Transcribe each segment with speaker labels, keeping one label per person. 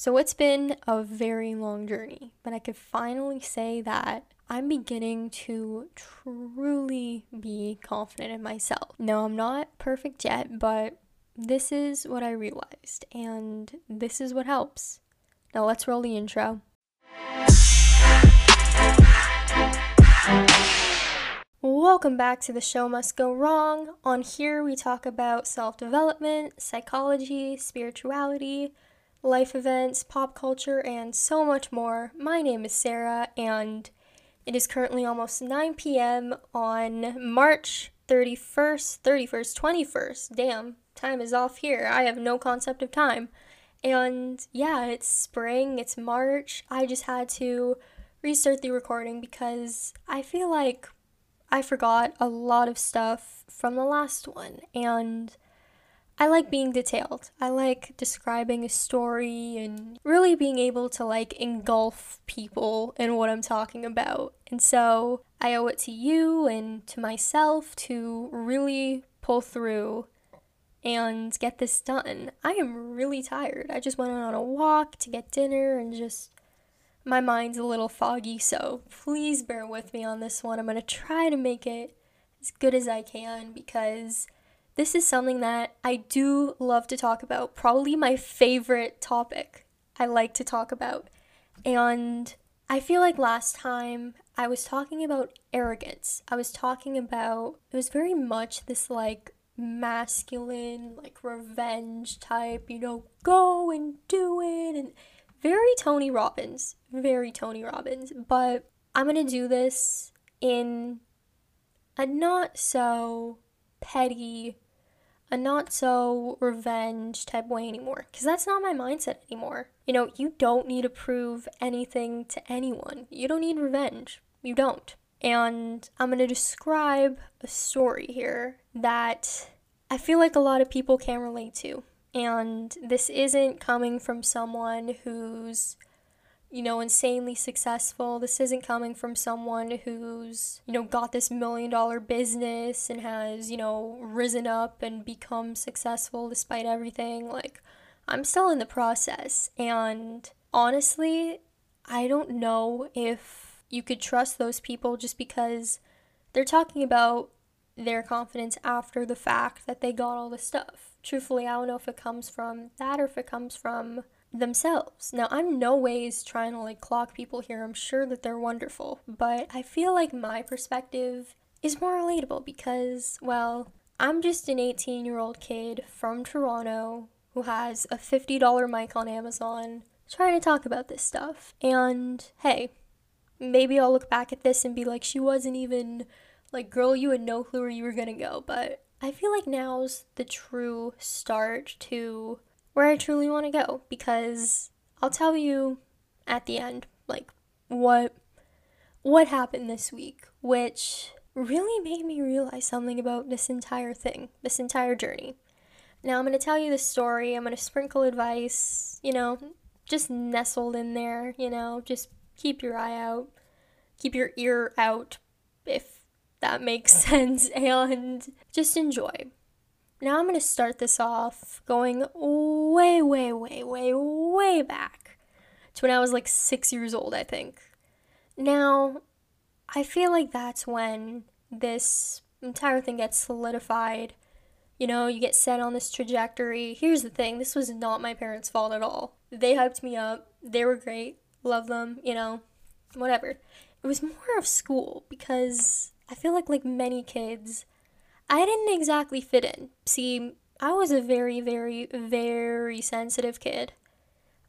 Speaker 1: So it's been a very long journey, but I could finally say that I'm beginning to truly be confident in myself. No, I'm not perfect yet, but this is what I realized, and this is what helps. Now let's roll the intro. Welcome back to the show Must Go Wrong. On here, we talk about self development, psychology, spirituality, life events, pop culture, and so much more. My name is Sarah, and it is currently almost 9 p.m. on March 31st, 31st, 21st. Damn, time is off here. I have no concept of time. And yeah, it's spring, it's March. I just had to restart the recording because I feel like I forgot a lot of stuff from the last one. And I like being detailed. I like describing a story and really being able to like engulf people in what I'm talking about. And so I owe it to you and to myself to really pull through and get this done. I am really tired. I just went on a walk to get dinner and just my mind's a little foggy, so please bear with me on this one. I'm going to try to make it as good as I can because this is something that I do love to talk about. Probably my favorite topic I like to talk about. And I feel like last time I was talking about arrogance. I was talking about, it was very much this like masculine, like revenge type, you know, go and do it. And very Tony Robbins. Very Tony Robbins. But I'm going to do this in a not so petty a not so revenge type way anymore because that's not my mindset anymore. You know, you don't need to prove anything to anyone. You don't need revenge. You don't. And I'm going to describe a story here that I feel like a lot of people can relate to. And this isn't coming from someone who's you know, insanely successful. This isn't coming from someone who's, you know, got this million dollar business and has, you know, risen up and become successful despite everything. Like, I'm still in the process. And honestly, I don't know if you could trust those people just because they're talking about their confidence after the fact that they got all this stuff. Truthfully, I don't know if it comes from that or if it comes from themselves. Now, I'm no ways trying to like clock people here. I'm sure that they're wonderful, but I feel like my perspective is more relatable because, well, I'm just an 18 year old kid from Toronto who has a $50 mic on Amazon trying to talk about this stuff. And hey, maybe I'll look back at this and be like, she wasn't even like, girl, you had no clue where you were gonna go. But I feel like now's the true start to where I truly want to go because I'll tell you at the end like what what happened this week which really made me realize something about this entire thing, this entire journey. Now I'm going to tell you the story, I'm going to sprinkle advice, you know, just nestled in there, you know, just keep your eye out, keep your ear out if that makes sense and just enjoy. Now I'm going to start this off going way, way, way, way, way back to when I was like six years old, I think. Now, I feel like that's when this entire thing gets solidified. You know, you get set on this trajectory. Here's the thing this was not my parents' fault at all. They hyped me up. They were great. Love them, you know, whatever. It was more of school because I feel like, like many kids, I didn't exactly fit in. See, I was a very, very, very sensitive kid.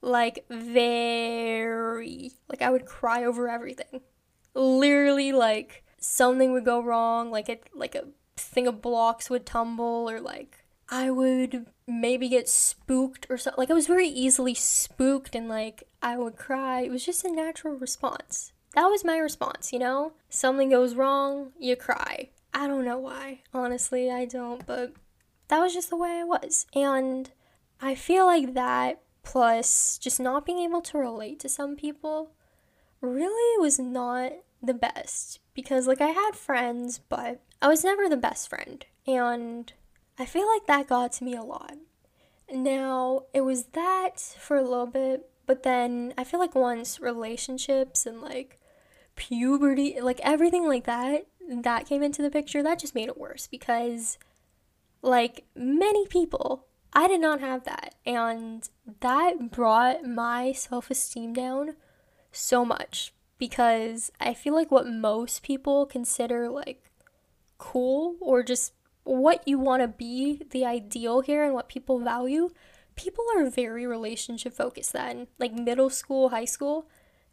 Speaker 1: Like, very. Like, I would cry over everything. Literally, like, something would go wrong, like, it, like a thing of blocks would tumble, or like, I would maybe get spooked or something. Like, I was very easily spooked, and like, I would cry. It was just a natural response. That was my response, you know? Something goes wrong, you cry. I don't know why. Honestly, I don't, but that was just the way I was. And I feel like that plus just not being able to relate to some people really was not the best because like I had friends, but I was never the best friend. And I feel like that got to me a lot. Now, it was that for a little bit, But then I feel like once relationships and like puberty, like everything like that, that came into the picture, that just made it worse because like many people, I did not have that. And that brought my self esteem down so much because I feel like what most people consider like cool or just what you want to be, the ideal here, and what people value, people are very relationship focused then. Like middle school, high school,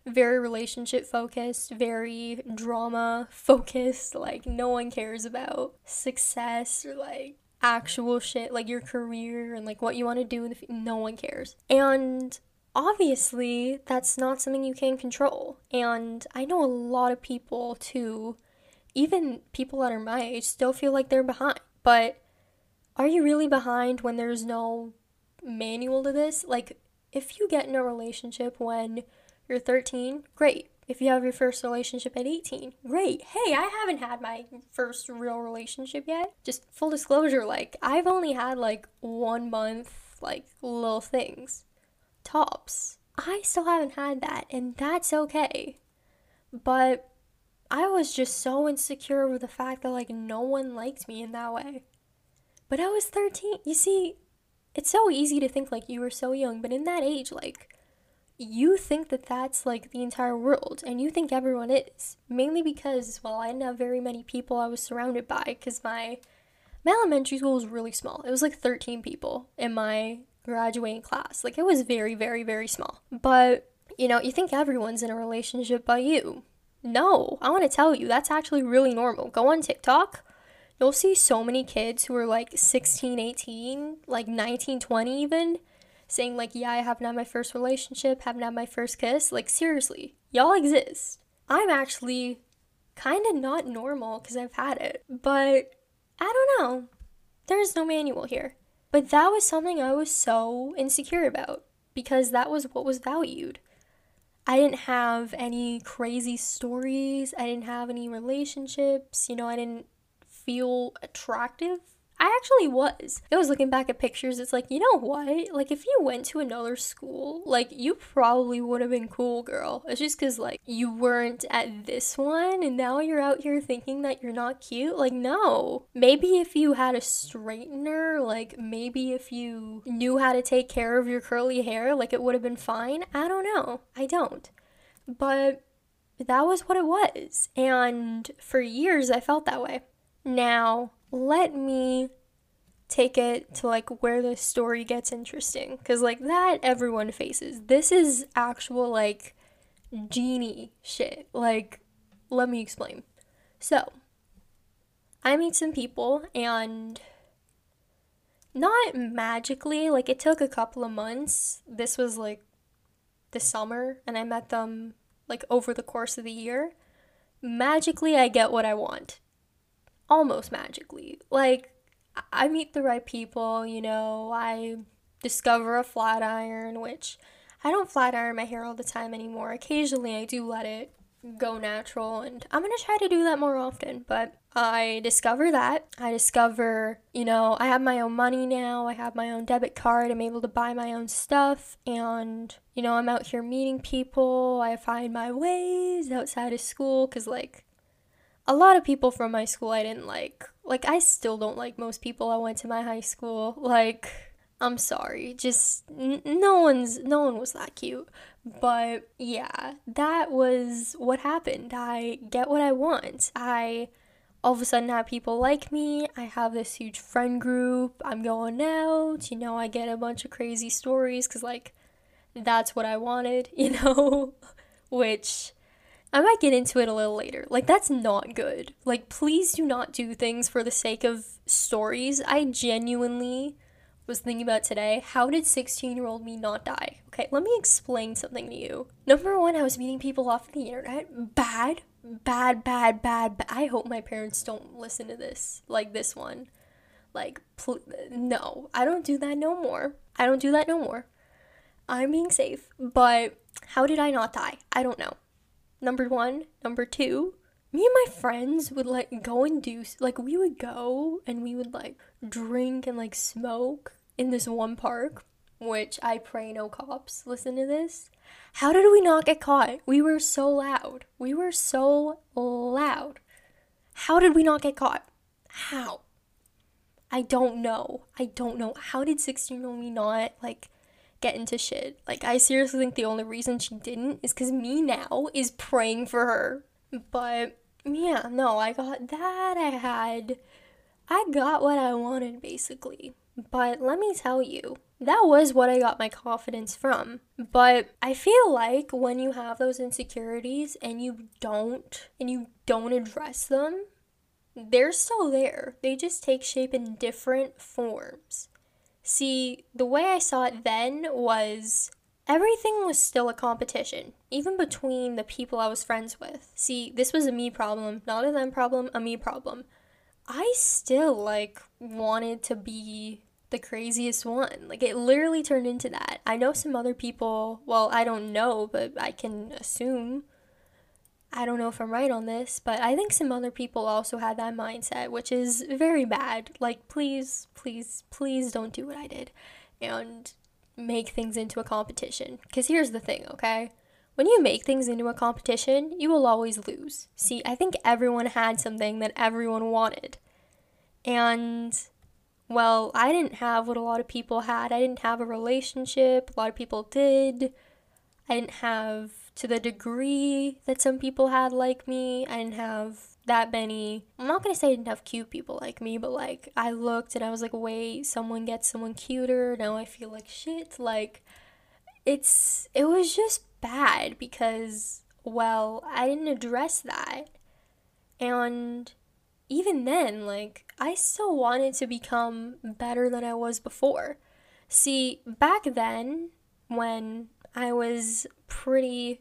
Speaker 1: very relationship focused, very drama focused. Like no one cares about success or like actual shit, like your career and like what you want to do f- no one cares. And obviously, that's not something you can control. And I know a lot of people too, even people that are my age, still feel like they're behind. But are you really behind when there's no manual to this? Like, if you get in a relationship when you're 13, great. If you have your first relationship at 18, great. Hey, I haven't had my first real relationship yet. Just full disclosure, like, I've only had like one month, like, little things. Tops. I still haven't had that, and that's okay. But I was just so insecure with the fact that, like, no one liked me in that way. But I was 13. You see, it's so easy to think like you were so young, but in that age, like, you think that that's like the entire world and you think everyone is mainly because well i didn't have very many people i was surrounded by because my my elementary school was really small. It was like 13 people in my graduating class. Like it was very very very small. But you know you think everyone's in a relationship by you. No. I want to tell you that's actually really normal. Go on tiktok you'll see so many kids who are like 16 18 like 19 20 even saying like, yeah, I haven't had my first relationship, haven't had my first kiss. Like seriously, y'all exist. I'm actually kind of not normal because I've had it, but I don't know. There's no manual here. But that was something I was so insecure about because that was what was valued. I didn't have any crazy stories. I didn't have any relationships. You know, I didn't feel attractive I actually was. I was looking back at pictures. It's like, you know what? Like, if you went to another school, like, you probably would have been cool, girl. It's just because, like, you weren't at this one and now you're out here thinking that you're not cute. Like, no. Maybe if you had a straightener, like, maybe if you knew how to take care of your curly hair, like, it would have been fine. I don't know. I don't. But that was what it was. And for years, I felt that way. Now, let me take it to like where the story gets interesting because like that everyone faces. This is actual like genie shit. Like let me explain. So i meet some people and not magically like it took a couple of months. This was like the summer and i met them like over the course of the year. Magically i get what i want almost magically. Like, I meet the right people, you know, I discover a flat iron, which I don't flat iron my hair all the time anymore. Occasionally, I do let it go natural, and I'm gonna try to do that more often. But I discover that. I discover, you know, I have my own money now, I have my own debit card, I'm able to buy my own stuff, and, you know, I'm out here meeting people. I find my ways outside of school, because, like, a lot of people from my school I didn't like. Like, I still don't like most people I went to my high school. Like, I'm sorry. Just, n- no one's, no one was that cute. But yeah, that was what happened. I get what I want. I all of a sudden have people like me. I have this huge friend group. I'm going out. You know, I get a bunch of crazy stories because, like, that's what I wanted, you know? Which I might get into it a little later. Like, that's not good. Like, please do not do things for the sake of stories. I genuinely was thinking about today how did 16 year old me not die? Okay, let me explain something to you. Number one, I was meeting people off the internet. Bad, bad, bad, bad, bad. I hope my parents don't listen to this, like this one. Like, pl- no, I don't do that no more. I don't do that no more. I'm being safe, but how did I not die? I don't know number one. Number two, me and my friends would like go and do like we would go and we would like drink and like smoke in this one park. which I pray no cops listen to this. How did we not get caught? We were so loud. We were so loud. How did we not get caught? How? I don't know. I don't know. How did 16 year old me not like get into shit? Like, I seriously think the only reason she didn't is because me now is praying for her. But yeah, no, I got that. I had. I got what I wanted basically. But let me tell you, that was what I got my confidence from. But I feel like when you have those insecurities and you don't and you don't address them, they're still there. They just take shape in different forms. See, the way I saw it then was everything was still a competition, even between the people I was friends with. See, this was a me problem, not a them problem, a me problem. I still like wanted to be the craziest one. Like it literally turned into that. I know some other people, well, I don't know, but I can assume. I don't know if I'm right on this, but I think some other people also had that mindset, which is very bad. Like, please, please, please don't do what I did and make things into a competition. Because here's the thing, okay? When you make things into a competition, you will always lose. See, I think everyone had something that everyone wanted. And well, I didn't have what a lot of people had. I didn't have a relationship. A lot of people did. I didn't have to the degree that some people had like me. I didn't have that many. I'm not gonna say I didn't have cute people like me, but like I looked and I was like, wait, someone gets someone cuter. Now I feel like shit. Like it's it was just bad because well, I didn't address that. And even then, like, I still wanted to become better than I was before. See, back then, when I was pretty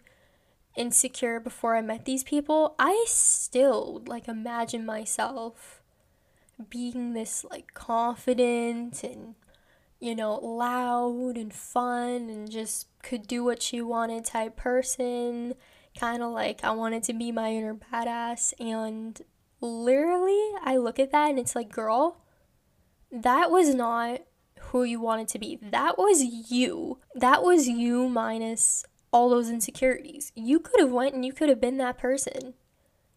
Speaker 1: insecure before I met these people, I still, like, imagine myself being this, like, confident and, you know, loud and fun and just could do what she wanted type person. Kind of like I wanted to be my inner badass, and literally, I look at that and it's like, girl, that was not who you wanted to be. That was you. That was you minus all those insecurities. You could have went and you could have been that person.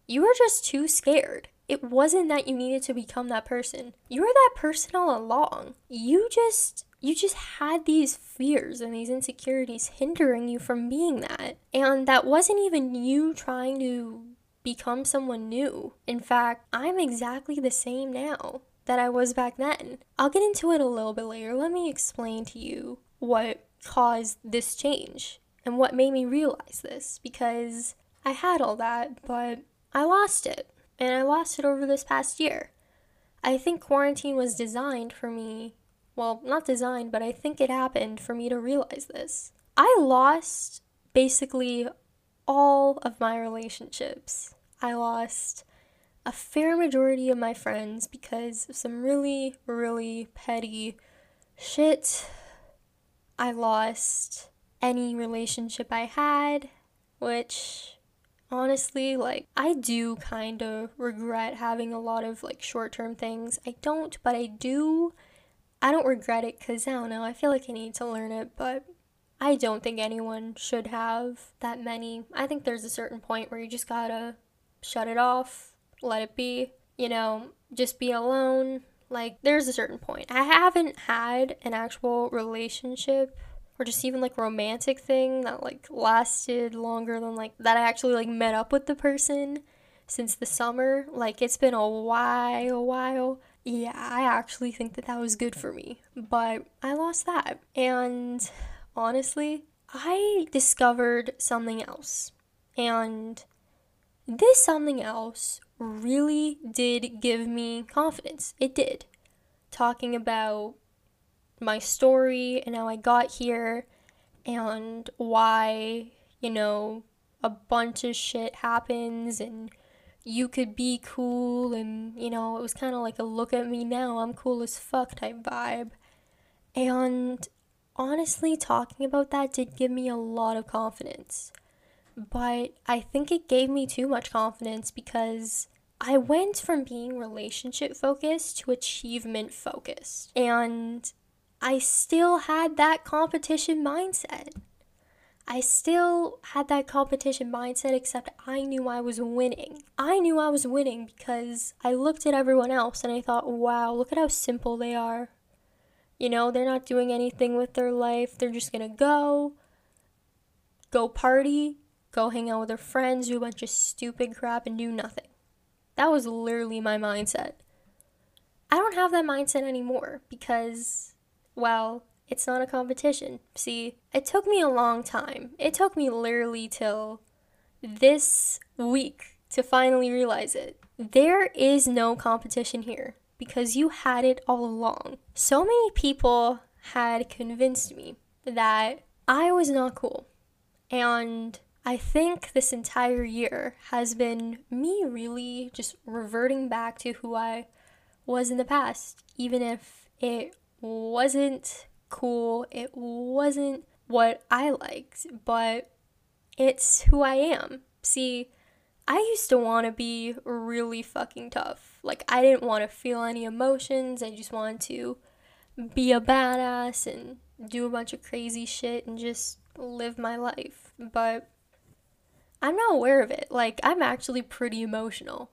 Speaker 1: You were just too scared. It wasn't that you needed to become that person. You were that person all along. You just you just had these fears and these insecurities hindering you from being that. And that wasn't even you trying to become someone new. In fact, I'm exactly the same now that I was back then. I'll get into it a little bit later. Let me explain to you what caused this change and what made me realize this because I had all that, but I lost it. And I lost it over this past year. I think quarantine was designed for me. Well, not designed, but I think it happened for me to realize this. I lost basically all of my relationships. I lost a fair majority of my friends because of some really, really petty shit. I lost any relationship I had, which honestly, like, I do kind of regret having a lot of like short term things. I don't, but I do. I don't regret it because I don't know, I feel like I need to learn it, but I don't think anyone should have that many. I think there's a certain point where you just gotta shut it off, let it be, you know, just be alone. Like, there's a certain point. I haven't had an actual relationship or just even like romantic thing that like lasted longer than like that I actually like met up with the person since the summer. Like, it's been a while, a while. Yeah, I actually think that that was good for me, but I lost that. And honestly, I discovered something else. And this something else really did give me confidence. It did. Talking about my story and how I got here and why, you know, a bunch of shit happens and you could be cool and, you know, it was kind of like a look at me now, I'm cool as fuck type vibe. And honestly, talking about that did give me a lot of confidence. But I think it gave me too much confidence because I went from being relationship focused to achievement focused. And I still had that competition mindset. I still had that competition mindset, except I knew I was winning. I knew I was winning because I looked at everyone else and I thought, wow, look at how simple they are. You know, they're not doing anything with their life. They're just gonna go, go party, go hang out with her friends, do a bunch of stupid crap, and do nothing. That was literally my mindset. I don't have that mindset anymore because, well, it's not a competition. See, it took me a long time. It took me literally till this week to finally realize it. There is no competition here because you had it all along. So many people had convinced me that I was not cool. And I think this entire year has been me really just reverting back to who I was in the past, even if it wasn't cool, it wasn't what I liked, but it's who I am. See, I used to want to be really fucking tough. Like, I didn't want to feel any emotions, I just wanted to be a badass and do a bunch of crazy shit and just live my life. But I'm not aware of it. Like, I'm actually pretty emotional.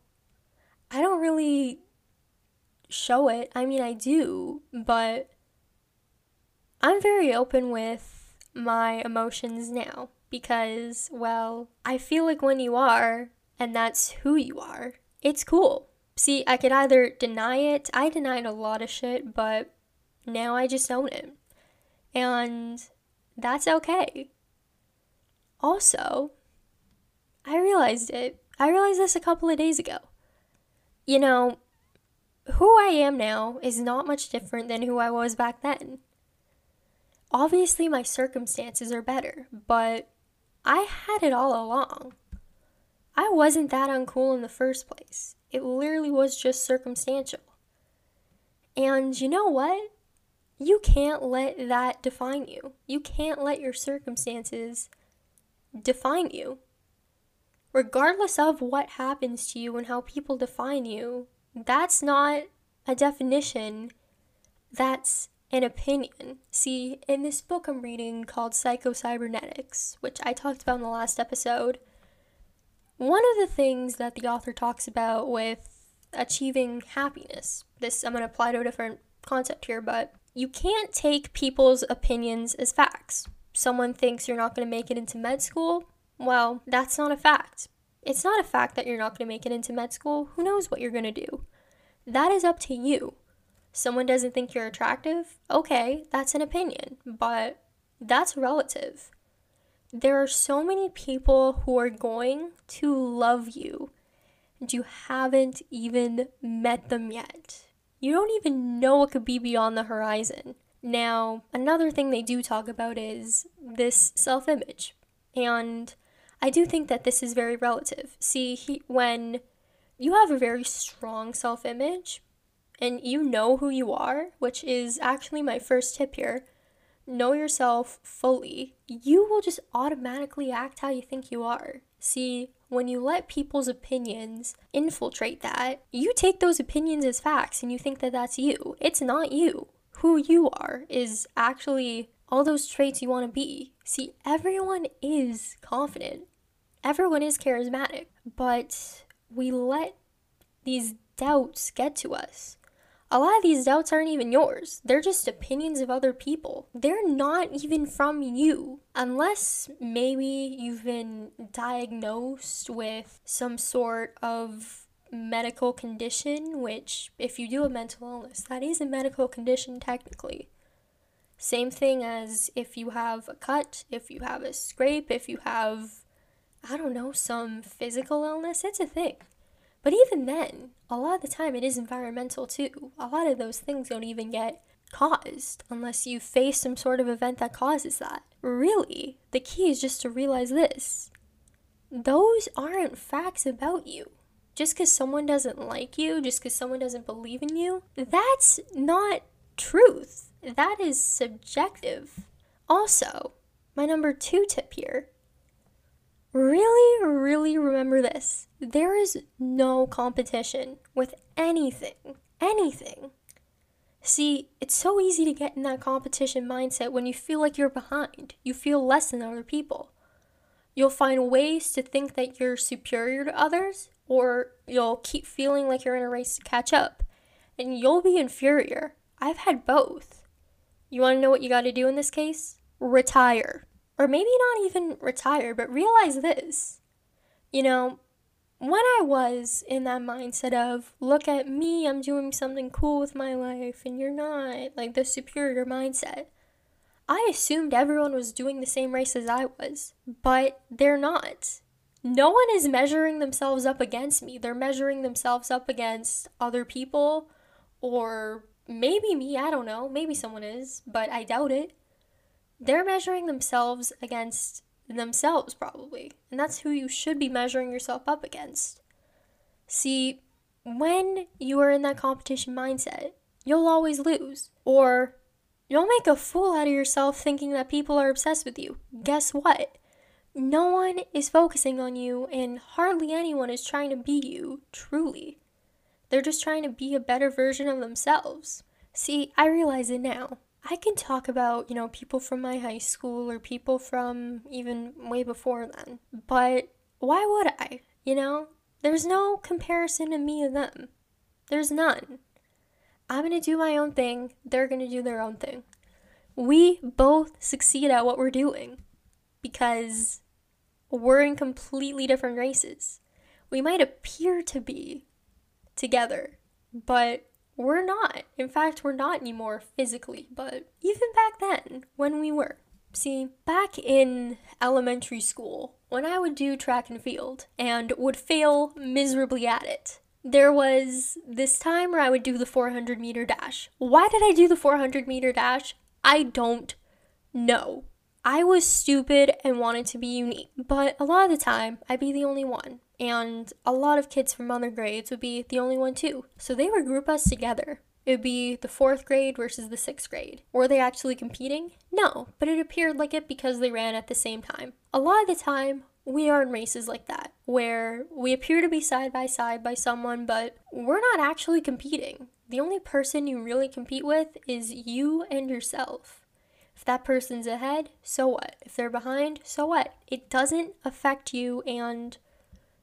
Speaker 1: I don't really show it. I mean, I do, but I'm very open with my emotions now because, well, I feel like when you are, and that's who you are, it's cool. See, I could either deny it, I denied a lot of shit, but now I just own it. And that's okay. Also, I realized it. I realized this a couple of days ago. You know, who I am now is not much different than who I was back then. Obviously, my circumstances are better, but I had it all along. I wasn't that uncool in the first place. It literally was just circumstantial. And you know what? You can't let that define you. You can't let your circumstances define you. Regardless of what happens to you and how people define you, that's not a definition, that's an opinion. See, in this book I'm reading called Psycho-Cybernetics, which I talked about in the last episode, one of the things that the author talks about with achieving happiness, this I'm going to apply to a different concept here, but you can't take people's opinions as facts. Someone thinks you're not going to make it into med school. Well, that's not a fact. It's not a fact that you're not going to make it into med school. Who knows what you're going to do? That is up to you someone doesn't think you're attractive, okay, that's an opinion, but that's relative. There are so many people who are going to love you, and you haven't even met them yet. You don't even know what could be beyond the horizon. Now, another thing they do talk about is this self image. And I do think that this is very relative. See, he, when you have a very strong self image, and you know who you are, which is actually my first tip here, know yourself fully, you will just automatically act how you think you are. See, when you let people's opinions infiltrate that, you take those opinions as facts and you think that that's you. It's not you. Who you are is actually all those traits you want to be. See, everyone is confident, everyone is charismatic, but we let these doubts get to us a lot of these doubts aren't even yours. They're just opinions of other people. They're not even from you. Unless maybe you've been diagnosed with some sort of medical condition, which, if you do a mental illness, that is a medical condition technically. Same thing as if you have a cut, if you have a scrape, if you have, I don't know, some physical illness, it's a thing. But even then, a lot of the time it is environmental too. A lot of those things don't even get caused unless you face some sort of event that causes that. Really, the key is just to realize this those aren't facts about you. Just because someone doesn't like you, just because someone doesn't believe in you, that's not truth. That is subjective. Also, my number two tip here really, really remember this. There is no competition with anything. Anything. See, it's so easy to get in that competition mindset when you feel like you're behind. You feel less than other people. You'll find ways to think that you're superior to others, or you'll keep feeling like you're in a race to catch up, and you'll be inferior. I've had both. You want to know what you got to do in this case? Retire. Or maybe not even retire, but realize this. You know, when I was in that mindset of, look at me, I'm doing something cool with my life, and you're not, like the superior mindset, I assumed everyone was doing the same race as I was, but they're not. No one is measuring themselves up against me. They're measuring themselves up against other people or maybe me, I don't know. Maybe someone is, but I doubt it. They're measuring themselves against themselves, probably. And that's who you should be measuring yourself up against. See, when you are in that competition mindset, you'll always lose. Or you'll make a fool out of yourself thinking that people are obsessed with you. Guess what? No one is focusing on you, and hardly anyone is trying to be you, truly. They're just trying to be a better version of themselves. See, I realize it now. I can talk about, you know, people from my high school or people from even way before then, but why would I? You know, there's no comparison to me and them. There's none. I'm gonna do my own thing, they're gonna do their own thing. We both succeed at what we're doing because we're in completely different races. We might appear to be together, but we're not. In fact, we're not anymore physically, but even back then, when we were. See, back in elementary school, when I would do track and field and would fail miserably at it, there was this time where I would do the 400 meter dash. Why did I do the 400 meter dash? I don't know. I was stupid and wanted to be unique, but a lot of the time, I'd be the only one and a lot of kids from other grades would be the only one too. So they would group us together. It would be the fourth grade versus the sixth grade. Were they actually competing? No, but it appeared like it because they ran at the same time. A lot of the time, we are in races like that, where we appear to be side by side by someone, but we're not actually competing. The only person you really compete with is you and yourself. If that person's ahead, so what? If they're behind, so what? It doesn't affect you and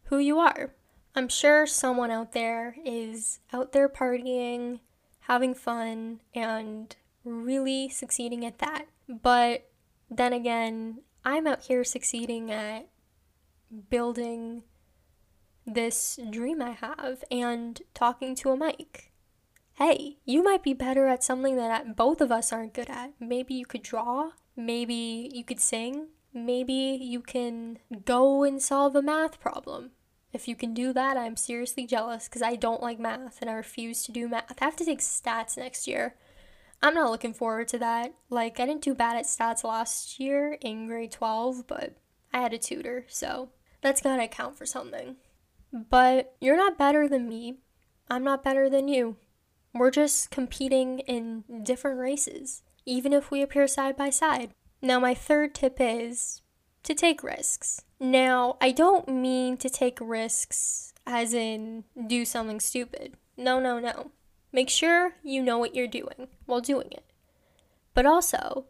Speaker 1: who you are. I'm sure someone out there is out there partying, having fun, and really succeeding at that. But then again, I'm out here succeeding at building this dream I have and talking to a mic. Hey, you might be better at something that both of us aren't good at. Maybe you could draw, maybe you could sing, maybe you can go and solve a math problem. If you can do that, I'm seriously jealous because I don't like math and I refuse to do math. I have to take stats next year. I'm not looking forward to that. Like, I didn't do bad at stats last year in grade 12, but I had a tutor, so that's gotta count for something. But you're not better than me. I'm not better than you. We're just competing in different races, even if we appear side by side. Now, my third tip is to take risks. Now, I don't mean to take risks as in do something stupid. No, no, no. Make sure you know what you're doing while doing it. But also,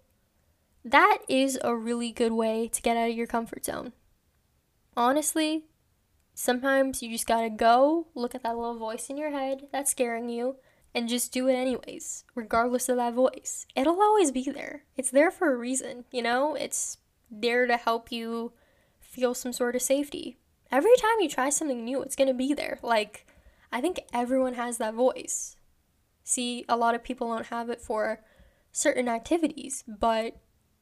Speaker 1: that is a really good way to get out of your comfort zone. Honestly, sometimes you just gotta go, look at that little voice in your head that's scaring you, and just do it anyways, regardless of that voice. It'll always be there. It's there for a reason, you know? It's there to help you feel some sort of safety. Every time you try something new, it's going to be there. Like, I think everyone has that voice. See, a lot of people don't have it for certain activities, but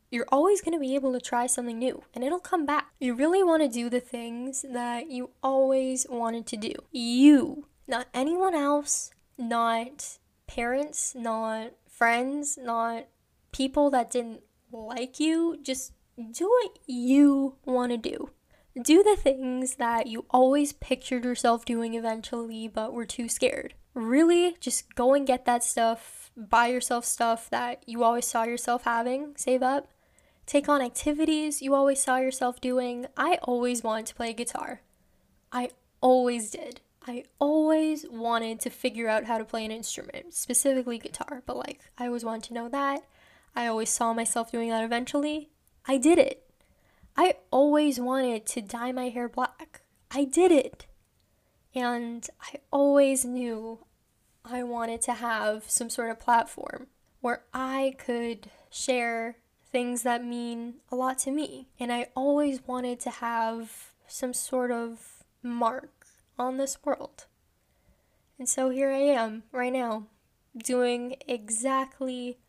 Speaker 1: you're always going to be able to try something new and it'll come back. You really want to do the things that you always wanted to do. You, not anyone else, not parents, not friends, not people that didn't like you, just do what you want to do. Do the things that you always pictured yourself doing eventually, but were too scared. Really, just go and get that stuff, buy yourself stuff that you always saw yourself having, save up, take on activities you always saw yourself doing. I always wanted to play guitar. I always did. I always wanted to figure out how to play an instrument, specifically guitar, but like I always wanted to know that. I always saw myself doing that eventually. I did it. I always wanted to dye my hair black. I did it. And I always knew I wanted to have some sort of platform where I could share things that mean a lot to me. And I always wanted to have some sort of mark on this world. And so here I am right now, doing exactly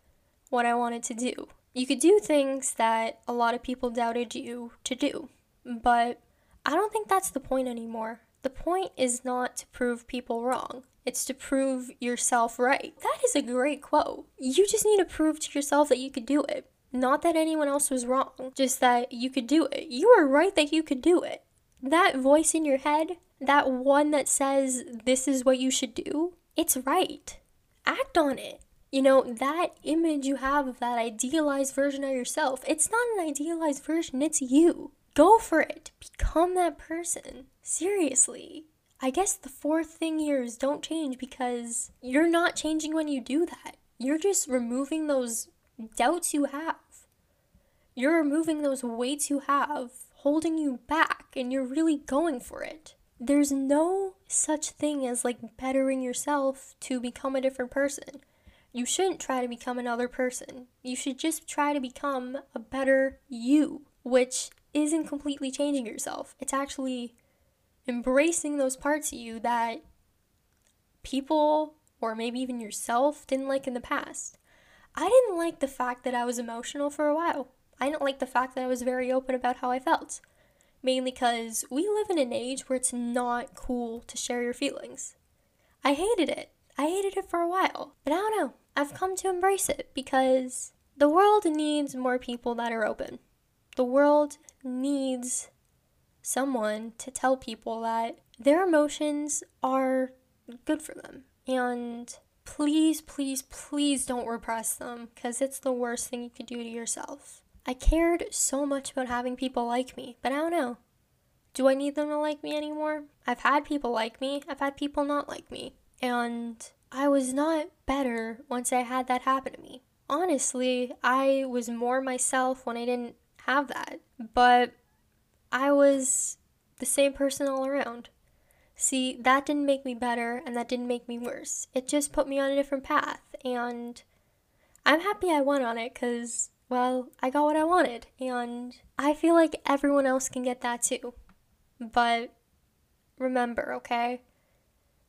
Speaker 1: what I wanted to do. You could do things that a lot of people doubted you to do, but I don't think that's the point anymore. The point is not to prove people wrong. It's to prove yourself right. That is a great quote. You just need to prove to yourself that you could do it. Not that anyone else was wrong, just that you could do it. You were right that you could do it. That voice in your head, that one that says this is what you should do, it's right. Act on it. You know, that image you have of that idealized version of yourself, it's not an idealized version, it's you. Go for it. Become that person. Seriously. I guess the fourth thing here is don't change because you're not changing when you do that. You're just removing those doubts you have. You're removing those weights you have holding you back and you're really going for it. There's no such thing as like bettering yourself to become a different person. You shouldn't try to become another person. You should just try to become a better you, which isn't completely changing yourself. It's actually embracing those parts of you that people or maybe even yourself didn't like in the past. I didn't like the fact that I was emotional for a while. I didn't like the fact that I was very open about how I felt. Mainly because we live in an age where it's not cool to share your feelings. I hated it. I hated it for a while. But I don't know. I've come to embrace it because the world needs more people that are open. The world needs someone to tell people that their emotions are good for them. And please, please, please don't repress them because it's the worst thing you could do to yourself. I cared so much about having people like me, but I don't know. Do I need them to like me anymore? I've had people like me, I've had people not like me. And I was not better once I had that happen to me. Honestly, I was more myself when I didn't have that. But I was the same person all around. See, that didn't make me better and that didn't make me worse. It just put me on a different path. And I'm happy I went on it because, well, I got what I wanted. And I feel like everyone else can get that too. But remember, okay?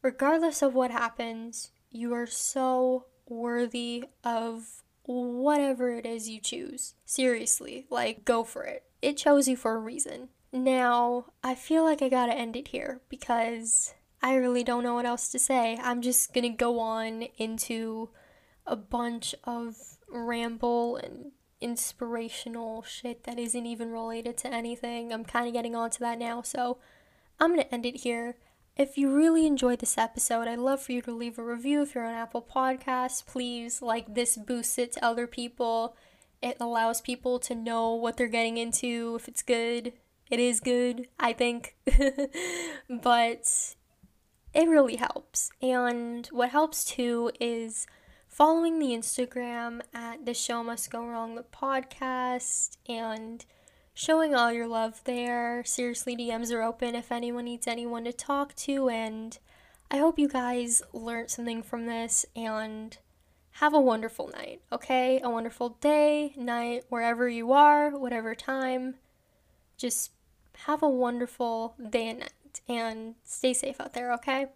Speaker 1: Regardless of what happens, you are so worthy of whatever it is you choose. Seriously, like, go for it it chose you for a reason. Now, I feel like I gotta end it here because I really don't know what else to say. I'm just gonna go on into a bunch of ramble and inspirational shit that isn't even related to anything. I'm kind of getting onto that now, so I'm gonna end it here. If you really enjoyed this episode, I'd love for you to leave a review if you're on Apple Podcasts. Please, like, this boosts it to other people. It allows people to know what they're getting into, if it's good. It is good, I think. but it really helps. And what helps too is following the Instagram at The Show Must Go Wrong, the podcast, and showing all your love there. Seriously, DMs are open if anyone needs anyone to talk to. And I hope you guys learned something from this and have a wonderful night, okay? A wonderful day, night, wherever you are, whatever time. Just have a wonderful day and night and stay safe out there, okay?